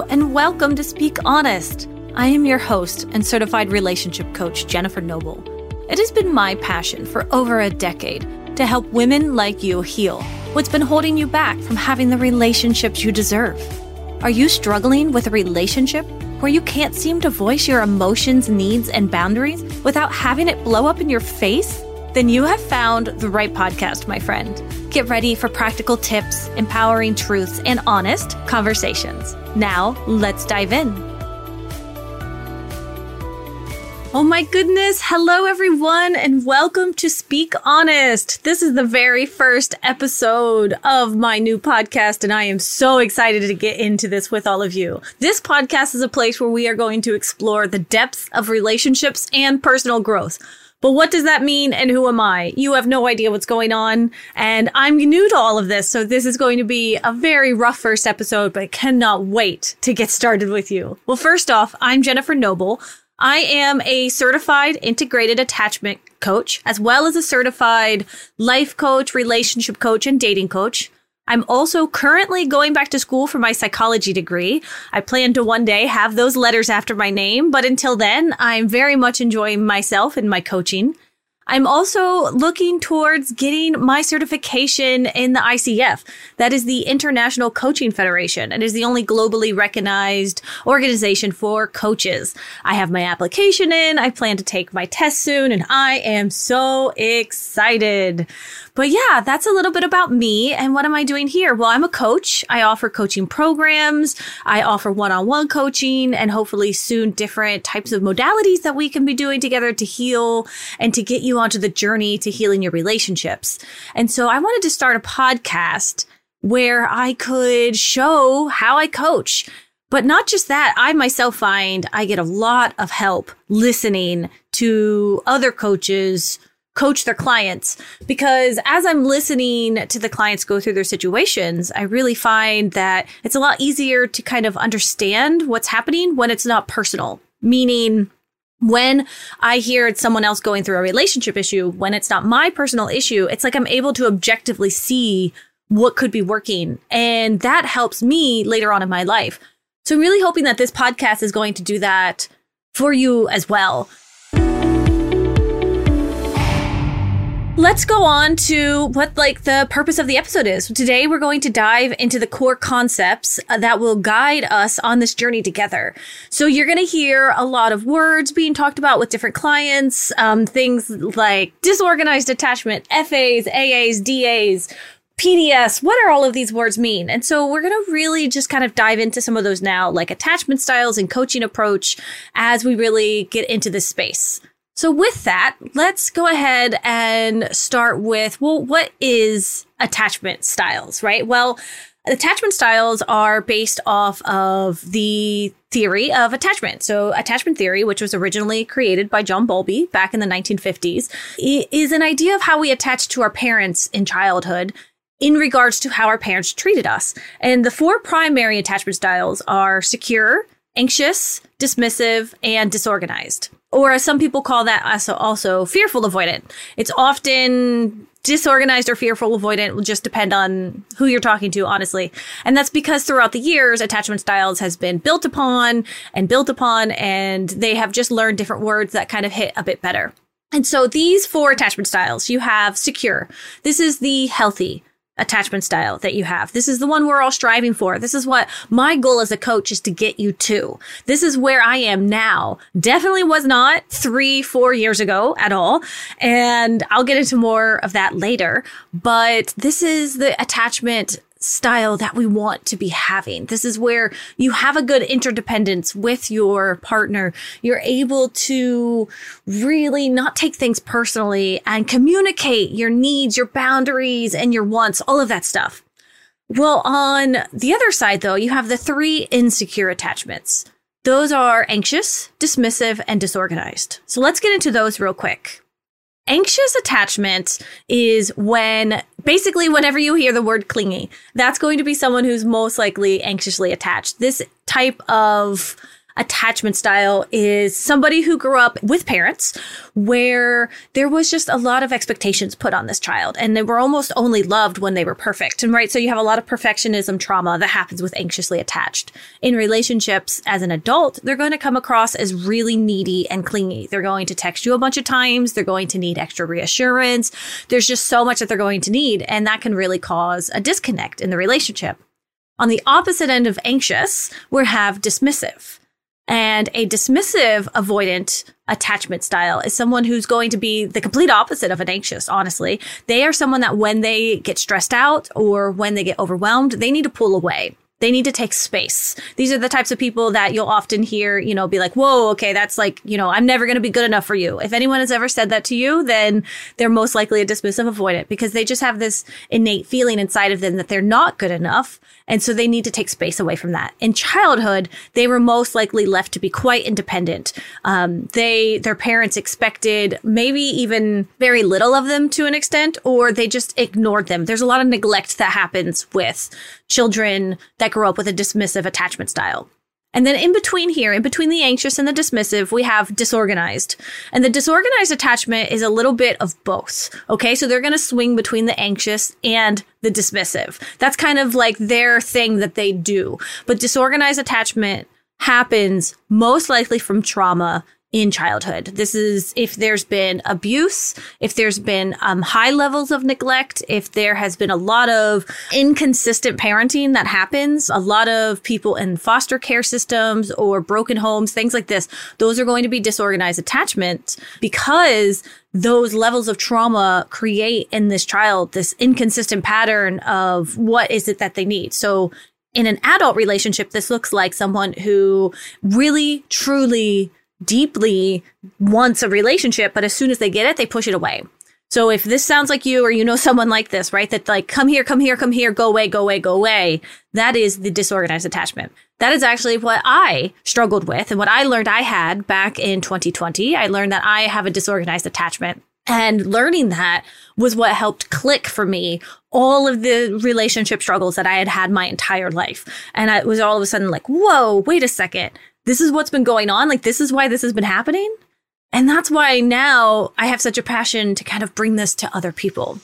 And welcome to Speak Honest. I am your host and certified relationship coach, Jennifer Noble. It has been my passion for over a decade to help women like you heal what's been holding you back from having the relationships you deserve. Are you struggling with a relationship where you can't seem to voice your emotions, needs, and boundaries without having it blow up in your face? Then you have found the right podcast, my friend. Get ready for practical tips, empowering truths, and honest conversations. Now, let's dive in. Oh my goodness. Hello, everyone, and welcome to Speak Honest. This is the very first episode of my new podcast, and I am so excited to get into this with all of you. This podcast is a place where we are going to explore the depths of relationships and personal growth. But what does that mean and who am I? You have no idea what's going on. And I'm new to all of this. So this is going to be a very rough first episode, but I cannot wait to get started with you. Well, first off, I'm Jennifer Noble. I am a certified integrated attachment coach, as well as a certified life coach, relationship coach, and dating coach. I'm also currently going back to school for my psychology degree. I plan to one day have those letters after my name, but until then, I'm very much enjoying myself and my coaching. I'm also looking towards getting my certification in the ICF. That is the International Coaching Federation and is the only globally recognized organization for coaches. I have my application in. I plan to take my test soon and I am so excited. But yeah, that's a little bit about me and what am I doing here? Well, I'm a coach. I offer coaching programs. I offer one-on-one coaching and hopefully soon different types of modalities that we can be doing together to heal and to get you onto the journey to mm-hmm. healing your relationships. And so I wanted to start a podcast where I could show how I coach. But not just that, I myself find I get a lot of help listening to other coaches coach their clients because as I'm listening to the clients go through their situations, I really find that it's a lot easier to kind of understand what's happening when it's not personal. Meaning, when I hear someone else going through a relationship issue, when it's not my personal issue, it's like I'm able to objectively see what could be working. And that helps me later on in my life. So I'm really hoping that this podcast is going to do that for you as well. Let's go on to what like the purpose of the episode is. Today we're going to dive into the core concepts uh, that will guide us on this journey together. So you're going to hear a lot of words being talked about with different clients, um, things like disorganized attachment, FAs, AAs, DAs, PDS, what are all of these words mean? And so we're going to really just kind of dive into some of those now, like attachment styles and coaching approach as we really get into this space. So with that, let's go ahead and start with, well, what is attachment styles, right? Well, attachment styles are based off of the theory of attachment. So attachment theory, which was originally created by John Bowlby back in the 1950s, is an idea of how we attach to our parents in childhood in regards to how our parents treated us. And the four primary attachment styles are secure, anxious, dismissive, and disorganized or as some people call that also, also fearful avoidant. It's often disorganized or fearful avoidant will just depend on who you're talking to, honestly. And that's because throughout the years, attachment styles has been built upon and built upon, and they have just learned different words that kind of hit a bit better. And so these four attachment styles, you have secure. This is the healthy attachment style that you have. This is the one we're all striving for. This is what my goal as a coach is to get you to. This is where I am now. Definitely was not three, four years ago at all. And I'll get into more of that later. But this is the attachment style that we want to be having. This is where you have a good interdependence with your partner. You're able to really not take things personally and communicate your needs, your boundaries, and your wants, all of that stuff. Well, on the other side, though, you have the three insecure attachments. Those are anxious, dismissive, and disorganized. So let's get into those real quick. Anxious attachment is when basically whenever you hear the word clingy, that's going to be someone who's most likely anxiously attached. This type of attachment style is somebody who grew up with parents where there was just a lot of expectations put on this child and they were almost only loved when they were perfect. And right, so you have a lot of perfectionism trauma that happens with anxiously attached. In relationships as an adult, they're going to come across as really needy and clingy. They're going to text you a bunch of times. They're going to need extra reassurance. There's just so much that they're going to need. And that can really cause a disconnect in the relationship. On the opposite end of anxious, we have dismissive. And a dismissive avoidant attachment style is someone who's going to be the complete opposite of an anxious, honestly. They are someone that when they get stressed out or when they get overwhelmed, they need to pull away. They need to take space. These are the types of people that you'll often hear, you know, be like, whoa, okay, that's like, you know, I'm never going to be good enough for you. If anyone has ever said that to you, then they're most likely a dismissive avoidant because they just have this innate feeling inside of them that they're not good enough and so they need to take space away from that. In childhood, they were most likely left to be quite independent. Um, they, their parents expected maybe even very little of them to an extent, or they just ignored them. There's a lot of neglect that happens with children that grow up with a dismissive attachment style. And then in between here, in between the anxious and the dismissive, we have disorganized. And the disorganized attachment is a little bit of both. Okay. So they're going to swing between the anxious and the dismissive. That's kind of like their thing that they do. But disorganized attachment happens most likely from trauma in childhood. This is if there's been abuse, if there's been um, high levels of neglect, if there has been a lot of inconsistent parenting that happens, a lot of people in foster care systems or broken homes, things like this, those are going to be disorganized attachment because those levels of trauma create in this child this inconsistent pattern of what is it that they need. So in an adult relationship, this looks like someone who really, truly deeply wants a relationship, but as soon as they get it, they push it away. So if this sounds like you or you know someone like this, right? That like, come here, come here, come here, go away, go away, go away. That is the disorganized attachment. That is actually what I struggled with and what I learned I had back in 2020. I learned that I have a disorganized attachment. And learning that was what helped click for me all of the relationship struggles that I had had my entire life. And I was all of a sudden like, whoa, wait a second this is what's been going on. Like, this is why this has been happening. And that's why now I have such a passion to kind of bring this to other people.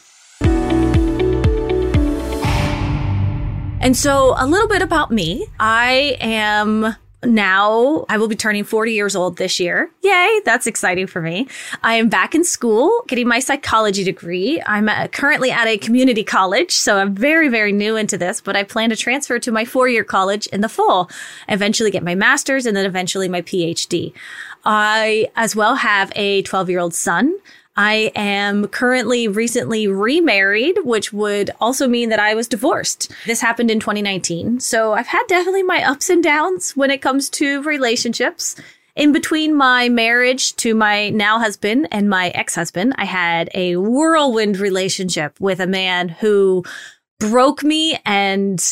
And so, a little bit about me. I am now I will be turning 40 years old this year. Yay, that's exciting for me. I am back in school getting my psychology degree. I'm uh, currently at a community college, so I'm very, very new into this, but I plan to transfer to my four year college in the fall, eventually get my master's and then eventually my PhD. I as well have a 12 year old son. I am currently recently remarried, which would also mean that I was divorced. This happened in 2019. So I've had definitely my ups and downs when it comes to relationships. In between my marriage to my now husband and my ex husband, I had a whirlwind relationship with a man who broke me and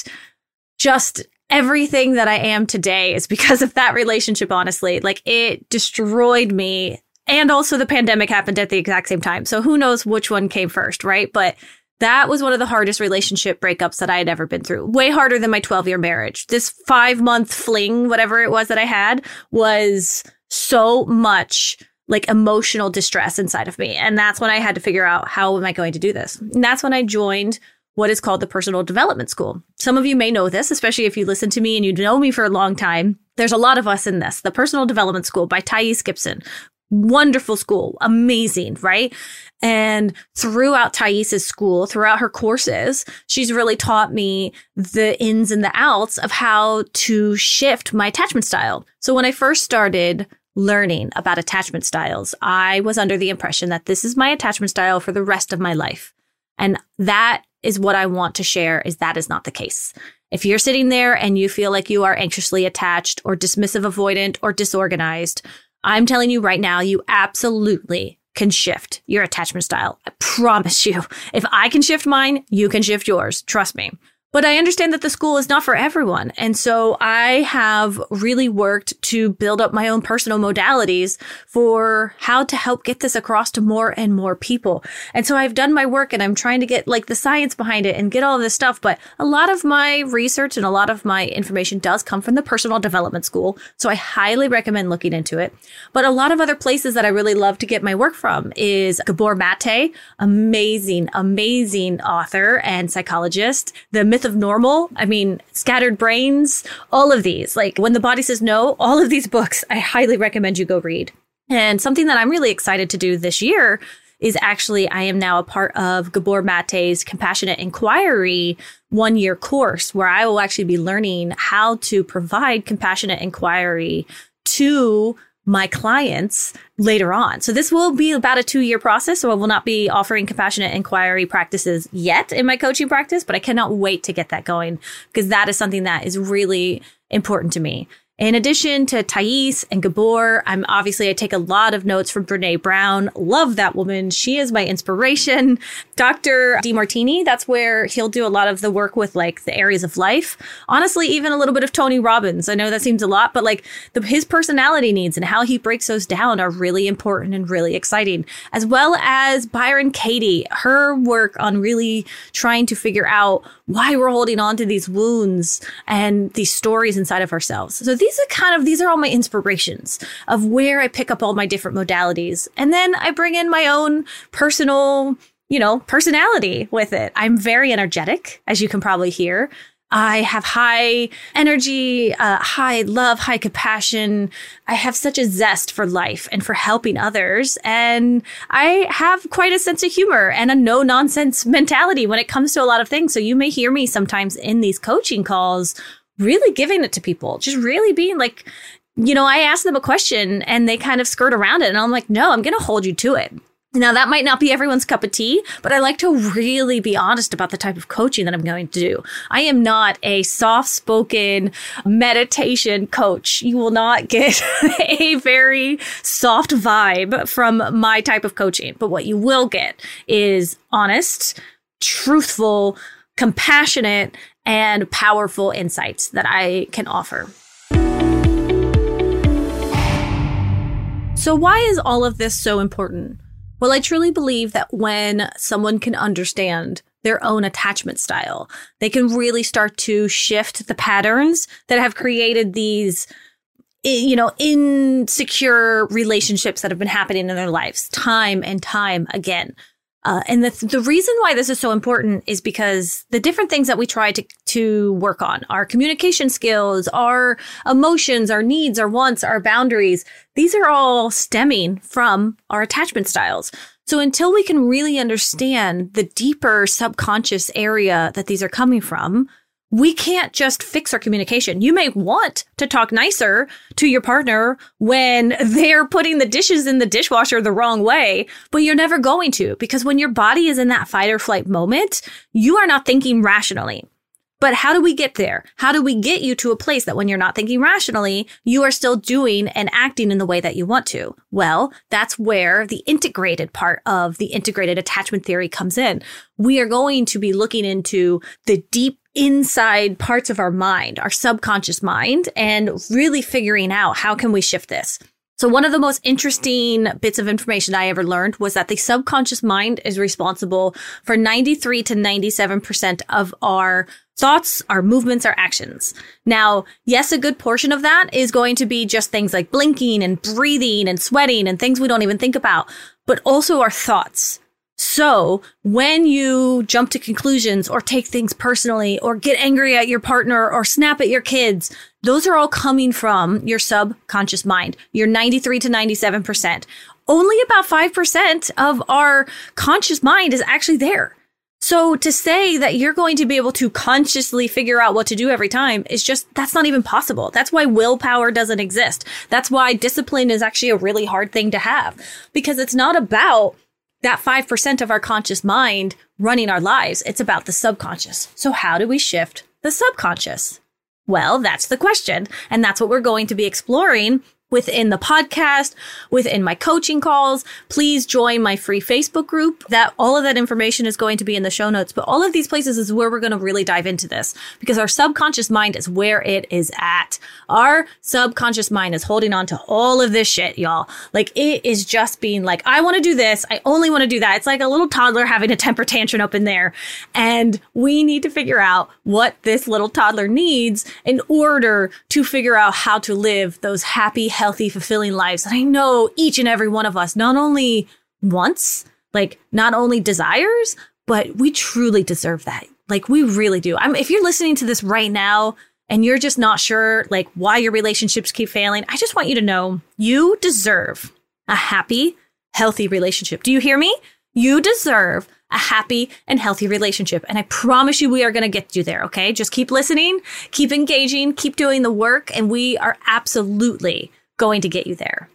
just everything that I am today is because of that relationship, honestly. Like it destroyed me and also the pandemic happened at the exact same time. So who knows which one came first, right? But that was one of the hardest relationship breakups that I had ever been through. Way harder than my 12 year marriage. This five month fling, whatever it was that I had, was so much like emotional distress inside of me. And that's when I had to figure out how am I going to do this? And that's when I joined what is called the Personal Development School. Some of you may know this, especially if you listen to me and you know me for a long time. There's a lot of us in this. The Personal Development School by Thais Gibson, wonderful school, amazing, right? And throughout Thais's school, throughout her courses, she's really taught me the ins and the outs of how to shift my attachment style. So when I first started learning about attachment styles, I was under the impression that this is my attachment style for the rest of my life. And that is what I want to share is that is not the case. If you're sitting there and you feel like you are anxiously attached or dismissive avoidant or disorganized, I'm telling you right now, you absolutely can shift your attachment style. I promise you. If I can shift mine, you can shift yours. Trust me. But I understand that the school is not for everyone. And so I have really worked to build up my own personal modalities for how to help get this across to more and more people. And so I've done my work and I'm trying to get like the science behind it and get all this stuff. But a lot of my research and a lot of my information does come from the personal development school. So I highly recommend looking into it. But a lot of other places that I really love to get my work from is Gabor Mate, amazing, amazing author and psychologist. The myth of normal. I mean, scattered brains, all of these. Like when the body says no, all of these books, I highly recommend you go read. And something that I'm really excited to do this year is actually I am now a part of Gabor Mate's Compassionate Inquiry one year course where I will actually be learning how to provide compassionate inquiry to my clients later on. So this will be about a two year process. So I will not be offering compassionate inquiry practices yet in my coaching practice, but I cannot wait to get that going because that is something that is really important to me. In addition to Thais and Gabor, I'm obviously I take a lot of notes from Brene Brown. Love that woman. She is my inspiration. Dr. Demartini, that's where he'll do a lot of the work with like the areas of life. Honestly, even a little bit of Tony Robbins. I know that seems a lot, but like the, his personality needs and how he breaks those down are really important and really exciting. As well as Byron Katie, her work on really trying to figure out why we're holding on to these wounds and these stories inside of ourselves. So these these are kind of these are all my inspirations of where I pick up all my different modalities. And then I bring in my own personal, you know, personality with it. I'm very energetic, as you can probably hear. I have high energy, uh, high love, high compassion. I have such a zest for life and for helping others. And I have quite a sense of humor and a no nonsense mentality when it comes to a lot of things. So you may hear me sometimes in these coaching calls really giving it to people, just really being like, you know, I ask them a question and they kind of skirt around it. And I'm like, no, I'm going to hold you to it. Now, that might not be everyone's cup of tea, but I like to really be honest about the type of coaching that I'm going to do. I am not a soft spoken meditation coach. You will not get a very soft vibe from my type of coaching. But what you will get is honest, truthful, compassionate, and powerful insights that I can offer. So, why is all of this so important? Well, I truly believe that when someone can understand their own attachment style, they can really start to shift the patterns that have created these you know, insecure relationships that have been happening in their lives time and time again. Uh, and the, the reason why this is so important is because the different things that we try to, to work on, our communication skills, our emotions, our needs, our wants, our boundaries, these are all stemming from our attachment styles. So until we can really understand the deeper subconscious area that these are coming from, we can't just fix our communication. You may want to talk nicer to your partner when they're putting the dishes in the dishwasher the wrong way, but you're never going to because when your body is in that fight or flight moment, you are not thinking rationally. But how do we get there? How do we get you to a place that when you're not thinking rationally, you are still doing and acting in the way that you want to? Well, that's where the integrated part of the integrated attachment theory comes in. We are going to be looking into the deep inside parts of our mind, our subconscious mind, and really figuring out how can we shift this. So one of the most interesting bits of information I ever learned was that the subconscious mind is responsible for 93 to 97% of our thoughts, our movements, our actions. Now, yes, a good portion of that is going to be just things like blinking and breathing and sweating and things we don't even think about, but also our thoughts. So when you jump to conclusions or take things personally or get angry at your partner or snap at your kids, those are all coming from your subconscious mind, your 93 to 97%. Only about 5% of our conscious mind is actually there. So to say that you're going to be able to consciously figure out what to do every time is just, that's not even possible. That's why willpower doesn't exist. That's why discipline is actually a really hard thing to have because it's not about that 5% of our conscious mind running our lives. It's about the subconscious. So how do we shift the subconscious? Well, that's the question. And that's what we're going to be exploring within the podcast, within my coaching calls. Please join my free Facebook group. That all of that information is going to be in the show notes, but all of these places is where we're going to really dive into this because our subconscious mind is where it is at. Our subconscious mind is holding on to all of this shit, y'all. Like it is just being like, I want to do this. I only want to do that. It's like a little toddler having a temper tantrum up in there. And we need to figure out what this little toddler needs in order to figure out how to live those happy, healthy, fulfilling lives that I know each and every one of us not only wants, like not only desires, but we truly deserve that. Like we really do. I'm if you're listening to this right now and you're just not sure like why your relationships keep failing, I just want you to know you deserve a happy, healthy relationship. Do you hear me? You deserve a happy and healthy relationship. And I promise you, we are going to get you there. Okay. Just keep listening, keep engaging, keep doing the work, and we are absolutely going to get you there.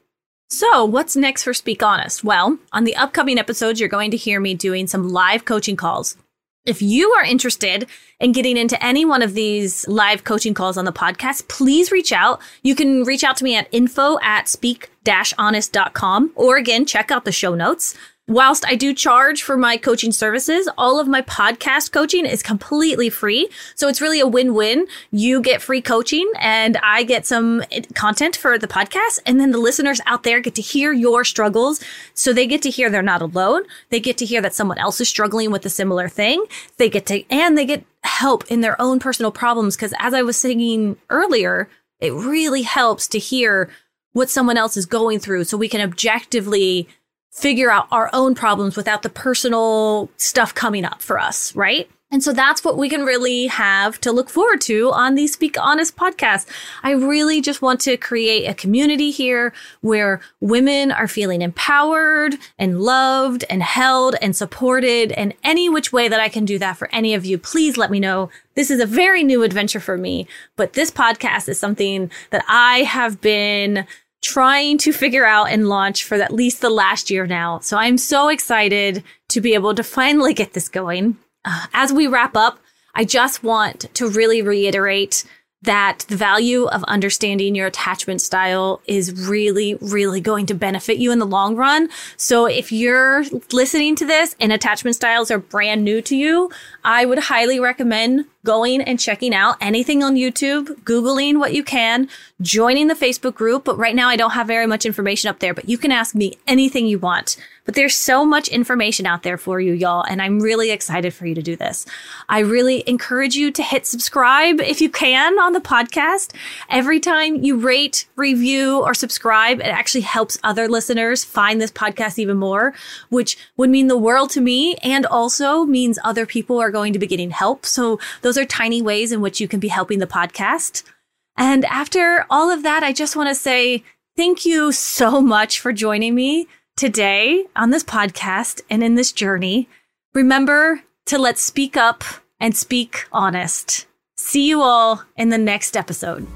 So, what's next for Speak Honest? Well, on the upcoming episodes, you're going to hear me doing some live coaching calls. If you are interested in getting into any one of these live coaching calls on the podcast, please reach out. You can reach out to me at info at speak-honest.com or again, check out the show notes. Whilst I do charge for my coaching services, all of my podcast coaching is completely free. So it's really a win-win. You get free coaching and I get some eh, content for the podcast. And then the listeners out there get to hear your struggles. So they get to hear they're not alone. They get to hear that someone else is struggling with a similar thing. They get to, and they get help in their own personal problems. Cause as I was saying earlier, it really helps to hear what someone else is going through so we can objectively figure out our own problems without the personal stuff coming up for us, right? And so that's what we can really have to look forward to on the Speak Honest podcast. I really just want to create a community here where women are feeling empowered and loved and held and supported and any which way that I can do that for any of you, please let me know. This is a very new adventure for me, but this podcast is something that I have been trying to figure out and launch for at least the last year now. So I'm so excited to be able to finally get this going. Uh, as we wrap up, I just want to really reiterate that the value of understanding your attachment style is really, really going to benefit you in the long run. So if you're listening to this and attachment styles are brand new to you, I would highly recommend going and checking out anything on YouTube, Googling what you can, joining the Facebook group. But right now I don't have very much information up there, but you can ask me anything you want. But there's so much information out there for you, y'all. And I'm really excited for you to do this. I really encourage you to hit subscribe if you can on the podcast. Every time you rate, review, or subscribe, it actually helps other listeners find this podcast even more, which would mean the world to me and also means other people are going to be getting help. So those are tiny ways in which you can be helping the podcast. And after all of that, I just want to say thank you so much for joining me today on this podcast and in this journey. Remember to let's speak up and speak honest. See you all in the next episode.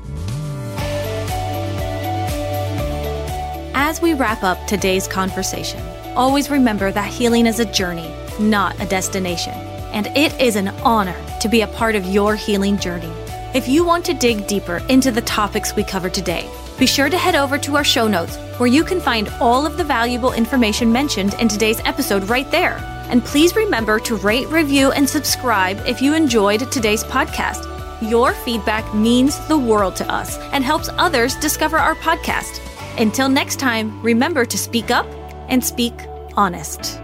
As we wrap up today's conversation, always remember that healing is a journey, not a destination. And it is an honor to be a part of your healing journey. If you want to dig deeper into the topics we covered today, be sure to head over to our show notes where you can find all of the valuable information mentioned in today's episode right there. And please remember to rate, review, and subscribe if you enjoyed today's podcast. Your feedback means the world to us and helps others discover our podcast. Until next time, remember to speak up and speak honest.